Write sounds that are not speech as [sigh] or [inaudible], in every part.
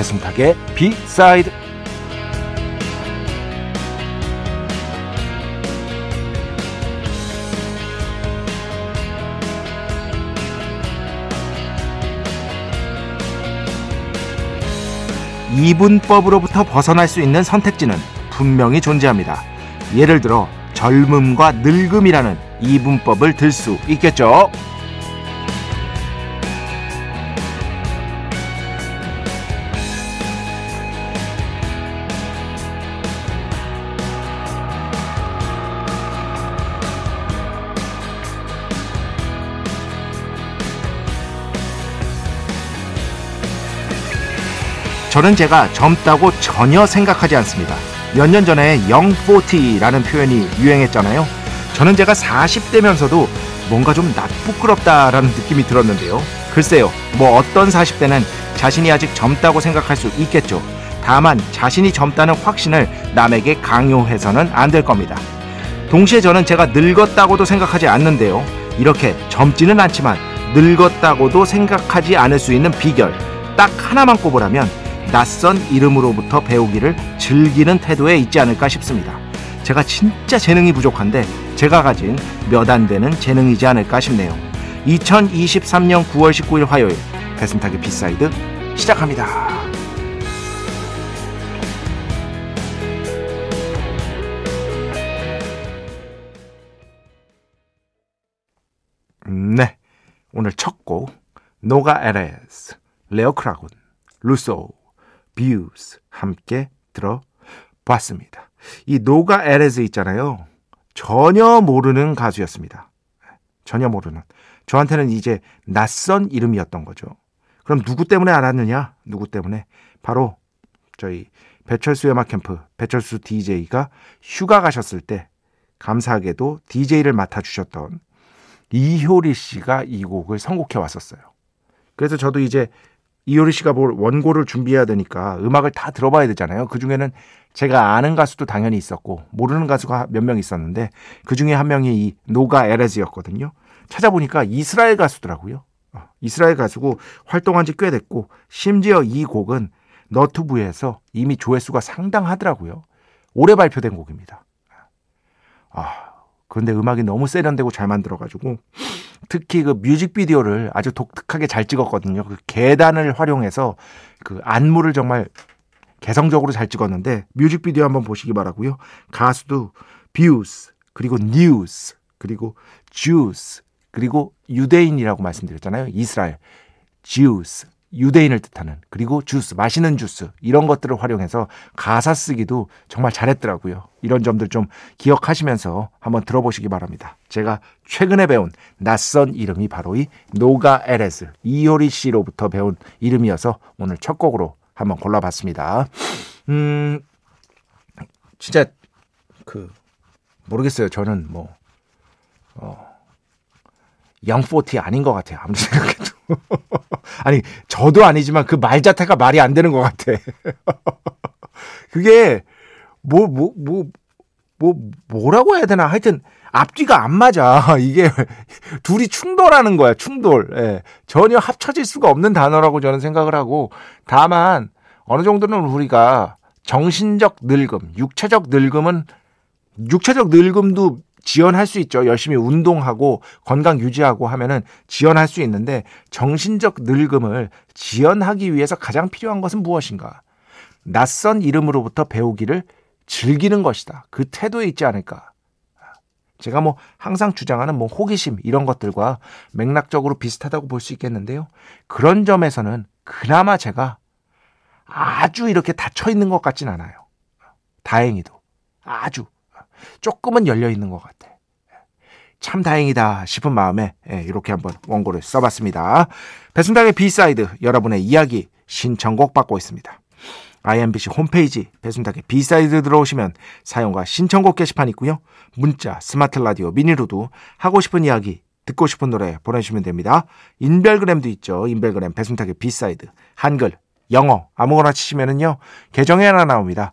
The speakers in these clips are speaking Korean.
배승탁의 비사이드 이분법으로부터 벗어날 수 있는 선택지는 분명히 존재합니다. 예를 들어 젊음과 늙음이라는 이분법을 들 수 있겠죠. 저는 제가 젊다고 전혀 생각하지 않습니다. 몇 년 전에 영40라는 표현이 유행했잖아요. 저는 제가 40대면서도 뭔가 좀 낯부끄럽다라는 느낌이 들었는데요. 글쎄요, 뭐 어떤 40대는 자신이 아직 젊다고 생각할 수 있겠죠. 다만 자신이 젊다는 확신을 남에게 강요해서는 안 될 겁니다. 동시에 저는 제가 늙었다고도 생각하지 않는데요. 이렇게 젊지는 않지만 늙었다고도 생각하지 않을 수 있는 비결 딱 하나만 꼽으라면 낯선 이름으로부터 배우기를 즐기는 태도에 있지 않을까 싶습니다. 제가 진짜 재능이 부족한데 제가 가진 몇 안 되는 재능이지 않을까 싶네요. 2023년 9월 19일 화요일 배순탁의 B side 시작합니다. 네, 오늘 첫 곡 노가 에레스, 레오 크라군, 루소 Views 함께 들어봤습니다. 이 노가 에레즈 있잖아요. 전혀 모르는 가수였습니다. 전혀 모르는. 저한테는 이제 낯선 이름이었던 거죠. 그럼 누구 때문에 알았느냐? 누구 때문에? 바로 저희 배철수의 음악 캠프 배철수 DJ가 휴가 가셨을 때 감사하게도 DJ를 맡아주셨던 이효리 씨가 이 곡을 선곡해 왔었어요. 그래서 저도 이제 이효리 씨가 뭘 원고를 준비해야 되니까 음악을 다 들어봐야 되잖아요. 그 중에는 제가 아는 가수도 당연히 있었고 모르는 가수가 몇 명 있었는데 그 중에 한 명이 이 노가 에레즈였거든요. 찾아보니까 이스라엘 가수더라고요. 어, 이스라엘 가수고 활동한 지 꽤 됐고 심지어 이 곡은 너튜브에서 이미 조회수가 상당하더라고요. 올해 발표된 곡입니다. 아, 그런데 음악이 너무 세련되고 잘 만들어가지고 특히 그 뮤직비디오를 아주 독특하게 잘 찍었거든요. 그 계단을 활용해서 그 안무를 정말 개성적으로 잘 찍었는데 뮤직비디오 한번 보시기 바라고요. 가사도 views 그리고 뉴스 그리고 주스 그리고 유대인이라고 말씀드렸잖아요. 이스라엘 Jews 유대인을 뜻하는 그리고 주스 마시는 주스 이런 것들을 활용해서 가사 쓰기도 정말 잘했더라고요. 이런 점들 좀 기억하시면서 한번 들어보시기 바랍니다. 제가 최근에 배운 낯선 이름이 바로 이 노가 에레스 이효리 씨로부터 배운 이름이어서 오늘 첫 곡으로 한번 골라봤습니다. 음 진짜 그 모르겠어요. 저는 뭐 어, 영포티 아닌 것 같아요. 아무리 생각해도. [laughs] 아니, 저도 아니지만 그 말 자체가 말이 안 되는 것 같아. [laughs] 그게, 뭐, 뭐, 뭐, 뭐, 뭐라고 해야 되나. 하여튼, 앞뒤가 안 맞아. [laughs] 이게 둘이 충돌하는 거야, 충돌. 예. 전혀 합쳐질 수가 없는 단어라고 저는 생각을 하고, 다만, 어느 정도는 우리가 정신적 늙음, 육체적 늙음은, 육체적 늙음도 지연할 수 있죠. 열심히 운동하고 건강 유지하고 하면은 지연할 수 있는데 정신적 늙음을 지연하기 위해서 가장 필요한 것은 무엇인가? 낯선 이름으로부터 배우기를 즐기는 것이다. 그 태도에 있지 않을까? 제가 뭐 항상 주장하는 뭐 호기심 이런 것들과 맥락적으로 비슷하다고 볼 수 있겠는데요. 그런 점에서는 그나마 제가 아주 이렇게 닫혀 있는 것 같진 않아요. 다행히도 아주 조금은 열려 있는 것 같아. 참 다행이다 싶은 마음에 예, 이렇게 한번 원고를 써봤습니다. 배순탁의 B side 여러분의 이야기 신청곡 받고 있습니다. IMBC 홈페이지 배순탁의 B side 들어오시면 사연과 신청곡 게시판 있고요. 문자, 스마트 라디오, 미니로도 하고 싶은 이야기, 듣고 싶은 노래 보내주시면 됩니다. 인별그램도 있죠. 인별그램 배순탁의 B side 한글, 영어 아무거나 치시면은요 계정이 하나 나옵니다.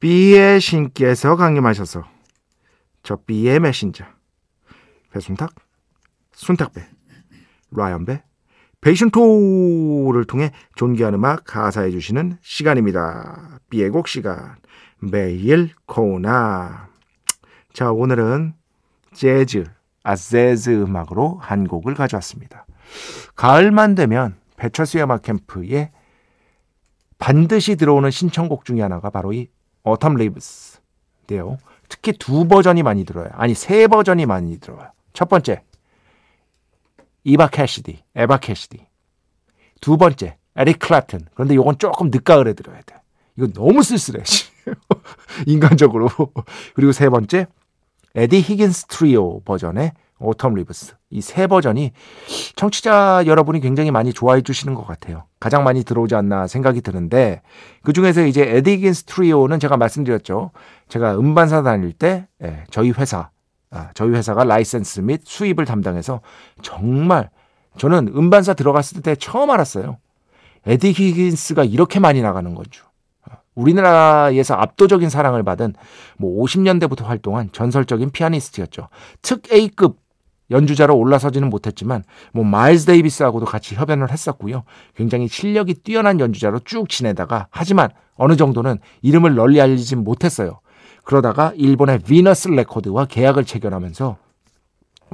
B의 신께서 강림하셔서 저 B의 메신저 배순탁, 순탁배, 라이언배, 베이션토를 통해 존귀한 음악 가사해 주시는 시간입니다. B의 곡 시간 메인 코너 자 오늘은 재즈, 아재즈 음악으로 한 곡을 가져왔습니다. 가을만 되면 배철수의 음악 캠프에 반드시 들어오는 신청곡 중에 하나가 바로 이 Autumn Leaves인데요. 특히 두 버전이 많이 들어요. 아니 세 버전이 많이 들어요. 첫 번째 이바 캐시디, 에바 캐시디. 두 번째 에릭 클랩튼. 그런데 이건 조금 늦가을에 들어야 돼. 이거 너무 쓸쓸해. [laughs] 인간적으로. 그리고 세 번째 에디 히긴스 트리오 버전의 Autumn Leaves. 이 세 버전이 청취자 여러분이 굉장히 많이 좋아해 주시는 것 같아요. 가장 많이 들어오지 않나 생각이 드는데 그 중에서 이제 에디 히긴스 트리오는 제가 말씀드렸죠. 제가 음반사 다닐 때 예, 저희 회사 아, 저희 회사가 라이센스 및 수입을 담당해서 정말 저는 음반사 들어갔을 때 처음 알았어요. 에디 히긴스가 이렇게 많이 나가는 건 줄. 우리나라에서 압도적인 사랑을 받은 뭐 50년대부터 활동한 전설적인 피아니스트였죠. 특 A급 연주자로 올라서지는 못했지만 뭐 마일스 데이비스하고도 같이 협연을 했었고요. 굉장히 실력이 뛰어난 연주자로 쭉 지내다가 하지만 어느 정도는 이름을 널리 알리진 못했어요. 그러다가 일본의 비너스 레코드와 계약을 체결하면서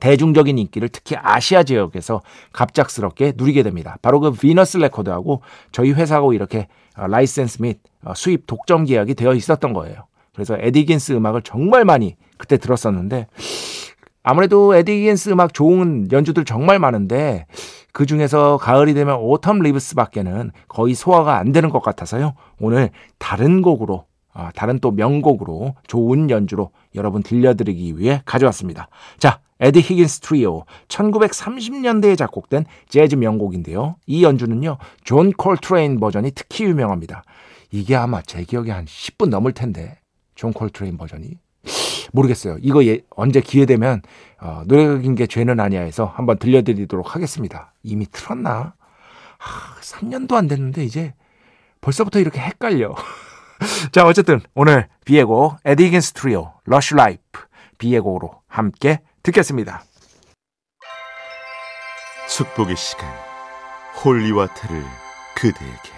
대중적인 인기를 특히 아시아 지역에서 갑작스럽게 누리게 됩니다. 바로 그 비너스 레코드하고 저희 회사하고 이렇게 어, 라이센스 및 어, 수입 독점 계약이 되어 있었던 거예요. 그래서 에디 히긴스 음악을 정말 많이 그때 들었었는데 아무래도 에디 히긴스 음악 좋은 연주들 정말 많은데 그 중에서 가을이 되면 Autumn Leaves밖에는 거의 소화가 안 되는 것 같아서요. 오늘 다른 곡으로 아, 다른 또 명곡으로 좋은 연주로 여러분 들려드리기 위해 가져왔습니다. 자, 에디 히긴스 트리오 1930년대에 작곡된 재즈 명곡인데요. 이 연주는요. 존 콜트레인 버전이 특히 유명합니다. 이게 아마 제 기억에 한 10분 넘을 텐데 존 콜트레인 버전이 모르겠어요. 이거 예, 언제 기회 되면 어, 노래 긴 게 죄는 아니야 해서 한번 들려드리도록 하겠습니다. 이미 틀었나? 하, 3년도 안 됐는데 이제 벌써부터 이렇게 헷갈려. [laughs] 자, 어쨌든 오늘 비에고 에디 히긴스 트리오 Lush Life 비에고로 함께 듣겠습니다. 축복의 시간 holy water를 그대에게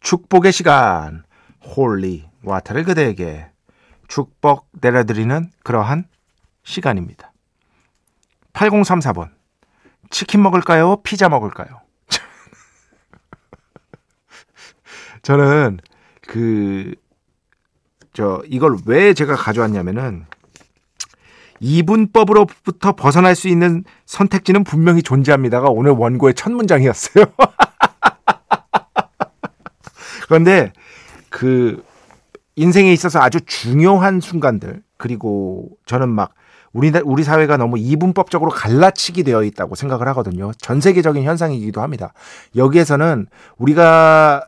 축복의 시간 holy water를 그대에게 축복 내려드리는 그러한 시간입니다. 8034번 치킨 먹을까요? 피자 먹을까요? [laughs] 저는 그 저 이걸 왜 제가 가져왔냐면은 이분법으로부터 벗어날 수 있는 선택지는 분명히 존재합니다가 오늘 원고의 첫 문장이었어요. [laughs] 그런데 그 인생에 있어서 아주 중요한 순간들, 그리고 저는 막 우리 우리 사회가 너무 이분법적으로 갈라치기 되어 있다고 생각을 하거든요. 전 세계적인 현상이기도 합니다. 여기에서는 우리가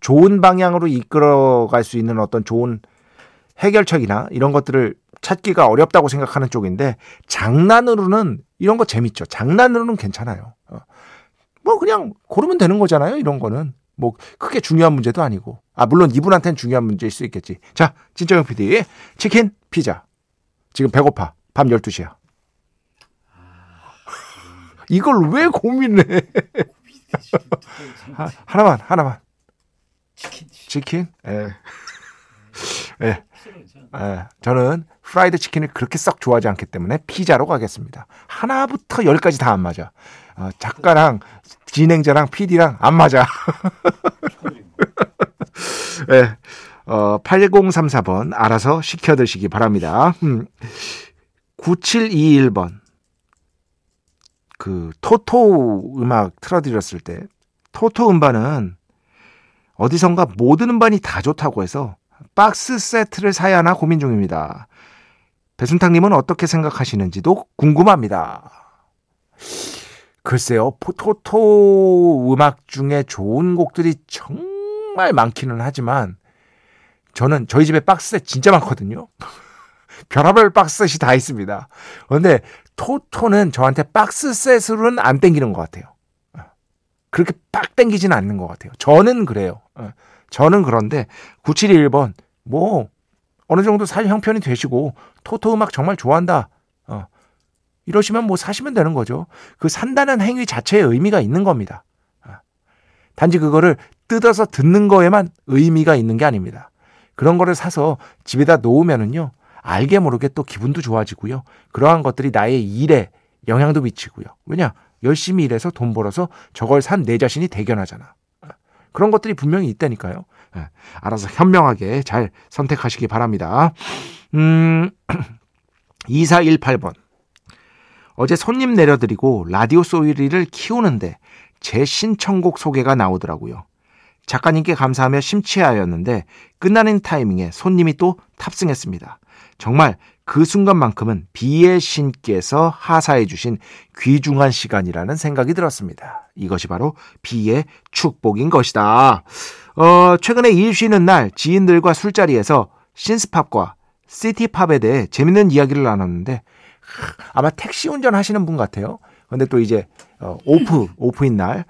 좋은 방향으로 이끌어갈 수 있는 어떤 좋은 해결책이나 이런 것들을 찾기가 어렵다고 생각하는 쪽인데 장난으로는 이런 거 재밌죠. 장난으로는 괜찮아요. 어. 뭐 그냥 고르면 되는 거잖아요. 이런 거는 뭐 크게 중요한 문제도 아니고 아 물론 이분한테는 중요한 문제일 수 있겠지. 자 진정형 PD 치킨 피자 지금 배고파 밤 12시야. 이걸 왜 고민해? 하, 하나만 하나만 치킨 예. 예. 예. 저는 프라이드 치킨을 그렇게 썩 좋아하지 않기 때문에 피자로 가겠습니다. 하나부터 열까지 다 안 맞아. 어, 작가랑 진행자랑 PD랑 안 맞아. [laughs] 예. 어, 8034번 알아서 시켜 드시기 바랍니다. 음. 9721번 그 토토 음악 틀어드렸을 때 토토 음반은 어디선가 모든 음반이 다 좋다고 해서 박스 세트를 사야 하나 고민 중입니다. 배순탁님은 어떻게 생각하시는지도 궁금합니다. 글쎄요, 토토 음악 중에 좋은 곡들이 정말 많기는 하지만 저는 저희 집에 박스셋 진짜 많거든요. [laughs] 별하별 박스셋이 다 있습니다. 그런데 토토는 저한테 박스셋으로는 안 땡기는 것 같아요. 그렇게 빡 땡기지는 않는 것 같아요. 저는 그래요. 저는 그런데 9721번 뭐 어느 정도 살 형편이 되시고 토토 음악 정말 좋아한다. 어. 이러시면 뭐 사시면 되는 거죠. 그 산다는 행위 자체에 의미가 있는 겁니다. 어. 단지 그거를 뜯어서 듣는 거에만 의미가 있는 게 아닙니다. 그런 거를 사서 집에다 놓으면은요. 알게 모르게 또 기분도 좋아지고요. 그러한 것들이 나의 일에 영향도 미치고요. 왜냐? 열심히 일해서 돈 벌어서 저걸 산 내 자신이 대견하잖아. 그런 것들이 분명히 있다니까요. 네, 알아서 현명하게 잘 선택하시기 바랍니다. 음, [clears throat] 2418번. 어제 손님 내려드리고 라디오 소리를 키우는데 제 신청곡 소개가 나오더라고요. 작가님께 감사하며 심취하였는데 끝나는 타이밍에 손님이 또 탑승했습니다. 정말 그 순간만큼은 비의 신께서 하사해 주신 귀중한 시간이라는 생각이 들었습니다. 이것이 바로 비의 축복인 것이다. 어, 최근에 일 쉬는 날 지인들과 술자리에서 신스팝과 시티팝에 대해 재밌는 이야기를 나눴는데 아마 택시 운전하시는 분 같아요. 근데 또 이제 어, 오프 [laughs] 오프인 날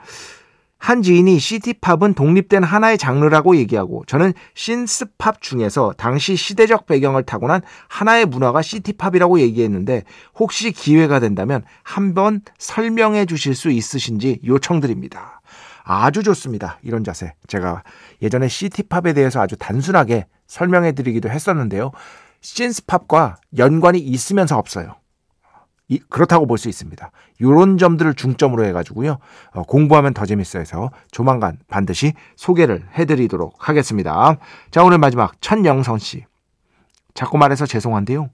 한 지인이 시티팝은 독립된 하나의 장르라고 얘기하고 저는 신스팝 중에서 당시 시대적 배경을 타고난 하나의 문화가 시티팝이라고 얘기했는데 혹시 기회가 된다면 한번 설명해 주실 수 있으신지 요청드립니다. 아주 좋습니다. 이런 자세. 제가 예전에 city pop에 대해서 아주 단순하게 설명해 드리기도 했었는데요. synth pop과 연관이 있으면서 없어요. 이, 그렇다고 볼 수 있습니다. 이런 점들을 중점으로 해가지고요. 어, 공부하면 더 재밌어 해서 조만간 반드시 소개를 해드리도록 하겠습니다. 자, 오늘 마지막 천영선 씨. 자꾸 말해서 죄송한데요.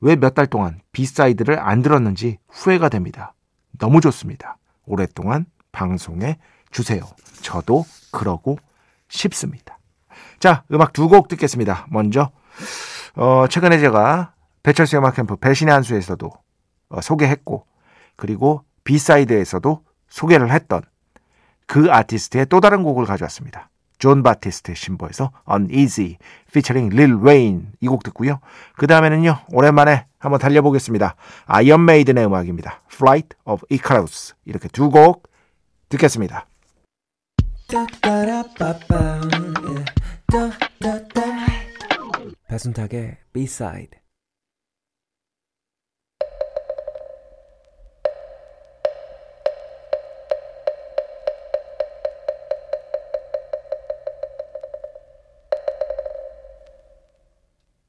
왜 몇 달 동안 B side를 안 들었는지 후회가 됩니다. 너무 좋습니다. 오랫동안 방송에 주세요. 저도 그러고 싶습니다. 자, 음악 두 곡 듣겠습니다. 먼저, 어, 최근에 제가 배철수 음악 캠프 배신의 한수에서도 어, 소개했고 그리고 B side에서도 소개를 했던 그 아티스트의 또 다른 곡을 가져왔습니다. 존 바티스트의 신보에서 Uneasy featuring Lil Wayne 이 곡 듣고요. 그 다음에는요 오랜만에 한번 달려보겠습니다. 아이언 메이든의 음악입니다. Flight of Icarus 이렇게 두 곡 듣겠습니다. 배순탁의 B-side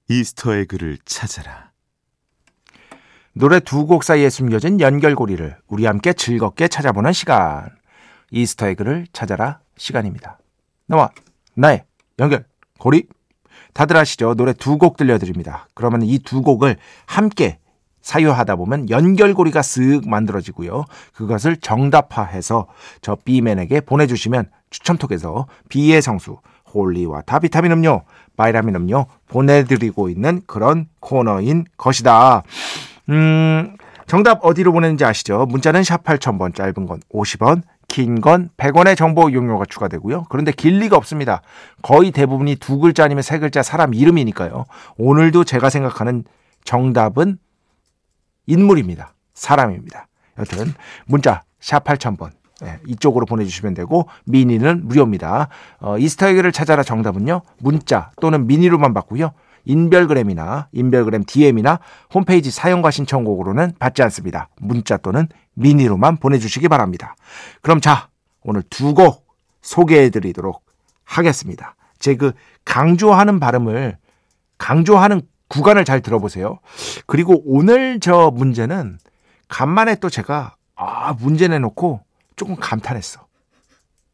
이스터의 글을 찾아라. 노래 두 곡 사이에 숨겨진 연결고리를 우리 함께 즐겁게 찾아보는 시간. 이스터의 글을 찾아라 시간입니다. 나와 나의 연결고리. 다들 아시죠? 노래 두 곡 들려드립니다. 그러면 이 두 곡을 함께 사유하다 보면 연결고리가 쓱 만들어지고요. 그것을 정답화해서 저 B맨에게 보내주시면 추첨톡에서 B의 성수 Holy water 비타민 음료 바이라민 음료 보내드리고 있는 그런 코너인 것이다. 음, 정답 어디로 보내는지 아시죠? 문자는 샵 8000번, 짧은 건 50원, 긴 건 100원의 정보 이용료가 추가되고요. 그런데 길 리가 없습니다. 거의 대부분이 두 글자 아니면 세 글자 사람 이름이니까요. 오늘도 제가 생각하는 정답은 인물입니다. 사람입니다. 여튼 문자 샵 8000번 네, 이쪽으로 보내주시면 되고 미니는 무료입니다. 어, 이스터에그를 찾아라 정답은요. 문자 또는 미니로만 받고요. 인별그램이나 인별그램 DM이나 홈페이지 사용과 신청곡으로는 받지 않습니다. 문자 또는 미니로만 보내주시기 바랍니다. 그럼 자 오늘 두 곡 소개해드리도록 하겠습니다. 제 그 강조하는 발음을 강조하는 구간을 잘 들어보세요. 그리고 오늘 저 문제는 간만에 또 제가 아 문제 내놓고 조금 감탄했어.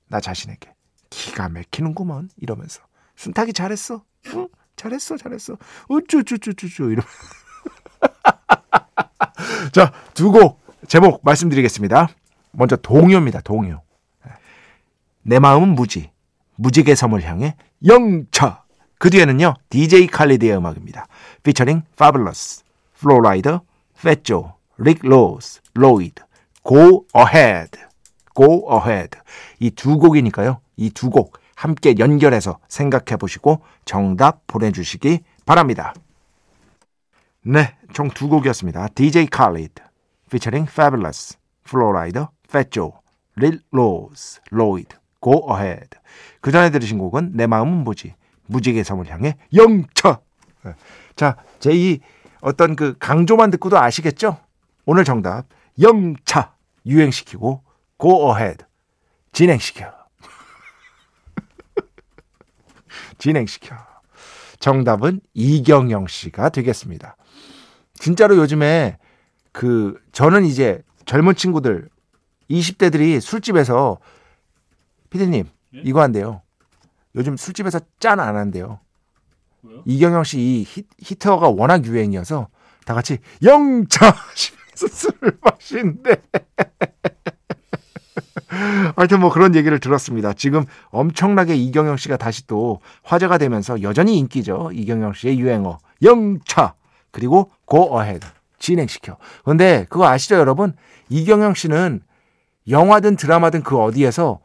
나 자신에게 기가 막히는구먼 이러면서 순탁이 잘했어. 응? 잘했어, 잘했어. 우쭈쭈쭈쭈쭈 이러. [laughs] 자, 두 곡 제목 말씀드리겠습니다. 먼저 동요입니다. 동요. 내 마음은 무지. 무지개 섬을 향해 영차. 그 뒤에는요. DJ 칼리드의 음악입니다. 피처링 Fabulous, Flowrider, Fetjo, Rick Ross, Lloyd, Go Ahead, Go Ahead. 이 두 곡이니까요. 이 두 곡 함께 연결해서 생각해 보시고 정답 보내주시기 바랍니다. 네, 총 두 곡이었습니다. DJ Khaled, featuring Fabulous, Flowrider, Fat Joe, Lil Rose, Lloyd, Go Ahead. 그 전에 들으신 곡은 내 마음은 뭐지? 무지개 섬을 향해 영차. 자, 제이 어떤 그 강조만 듣고도 아시겠죠? 오늘 정답 영차 유행시키고 Go Ahead 진행시켜. [laughs] 진행시켜. 정답은 이경영 씨가 되겠습니다. 진짜로 요즘에 그 저는 이제 젊은 친구들 20대들이 술집에서 피디님 예? 이거 한대요. 요즘 술집에서 짠 안 한대요. 왜요? 이경영 씨 이 히트어가 워낙 유행이어서 다 같이 영차 하시면서 [laughs] 술을 마신대. 하여튼 뭐 그런 얘기를 들었습니다. 지금 엄청나게 이경영 씨가 다시 또 화제가 되면서 여전히 인기죠. 이경영 씨의 유행어 영차 그리고 ahead 진행시켜. 근데 그거 아시죠 여러분? 이경영 씨는 영화든 드라마든 그 어디에서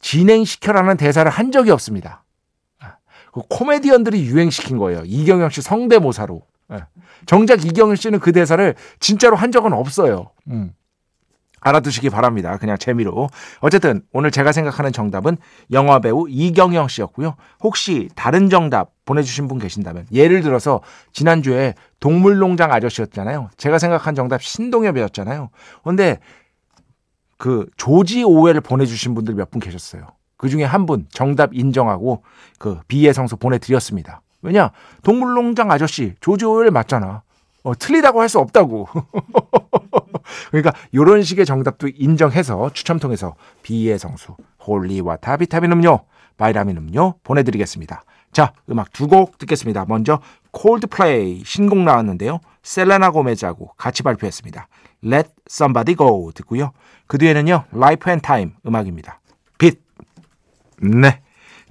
진행시켜라는 대사를 한 적이 없습니다. 그 코미디언들이 유행시킨 거예요. 이경영 씨 성대모사로. 예. 정작 이경영 씨는 그 대사를 진짜로 한 적은 없어요. 음. 알아두시기 바랍니다. 그냥 재미로. 어쨌든 오늘 제가 생각하는 정답은 영화 배우 이경영 씨였고요. 혹시 다른 정답 보내주신 분 계신다면 예를 들어서 지난주에 동물농장 아저씨였잖아요. 제가 생각한 정답 신동엽이었잖아요. 근데 그 조지 오웰을 보내주신 분들 몇 분 계셨어요. 그 중에 한 분 정답 인정하고 그 비의 성소 보내드렸습니다. 왜냐 동물농장 아저씨 조지 오웰 맞잖아. 어, 틀리다고 할 수 없다고. [laughs] 그러니까 이런 식의 정답도 인정해서 추첨 통해서 비의 성수, 홀리와 타 비타민 음료, 바이라민 음료 보내드리겠습니다. 자, 음악 두 곡 듣겠습니다. 먼저 콜드플레이 신곡 나왔는데요. 셀레나 고메즈하고 같이 발표했습니다. Let Somebody Go 듣고요. 그 뒤에는요. Life and Time 음악입니다. 빛. 네.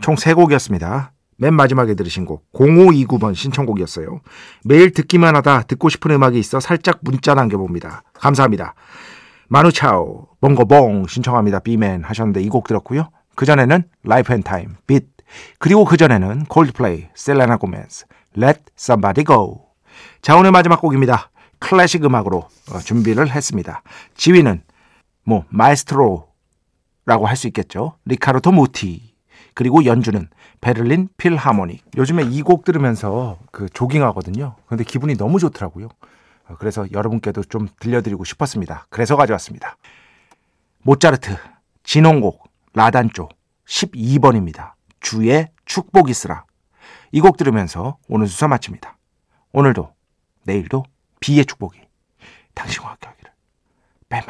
총 세 곡이었습니다. 맨 마지막에 들으신 곡 0529번 신청곡이었어요. 매일 듣기만 하다 듣고 싶은 음악이 있어 살짝 문자 남겨봅니다. 감사합니다. 마누차오 봉고봉 신청합니다. 비맨 하셨는데 이 곡 들었고요. 그전에는 라이프 앤 타임 빛 그리고 그전에는 콜드플레이 셀레나 고메즈 Let Somebody Go 자 오늘 마지막 곡입니다. 클래식 음악으로 어, 준비를 했습니다. 지휘는 뭐 마에스트로라고 할 수 있겠죠. 리카르도 무티 그리고 연주는 베를린 필하모닉. 요즘에 이 곡 들으면서 그 조깅하거든요. 근데 기분이 너무 좋더라고요. 어, 그래서 여러분께도 좀 들려드리고 싶었습니다. 그래서 가져왔습니다. 모차르트 진홍곡 라단조 12번입니다. 주의 축복 이스라. 이 곡 들으면서 오늘 수사 마칩니다. 오늘도 내일도 비의 축복이 당신과 함께 하기를. 뱀뱀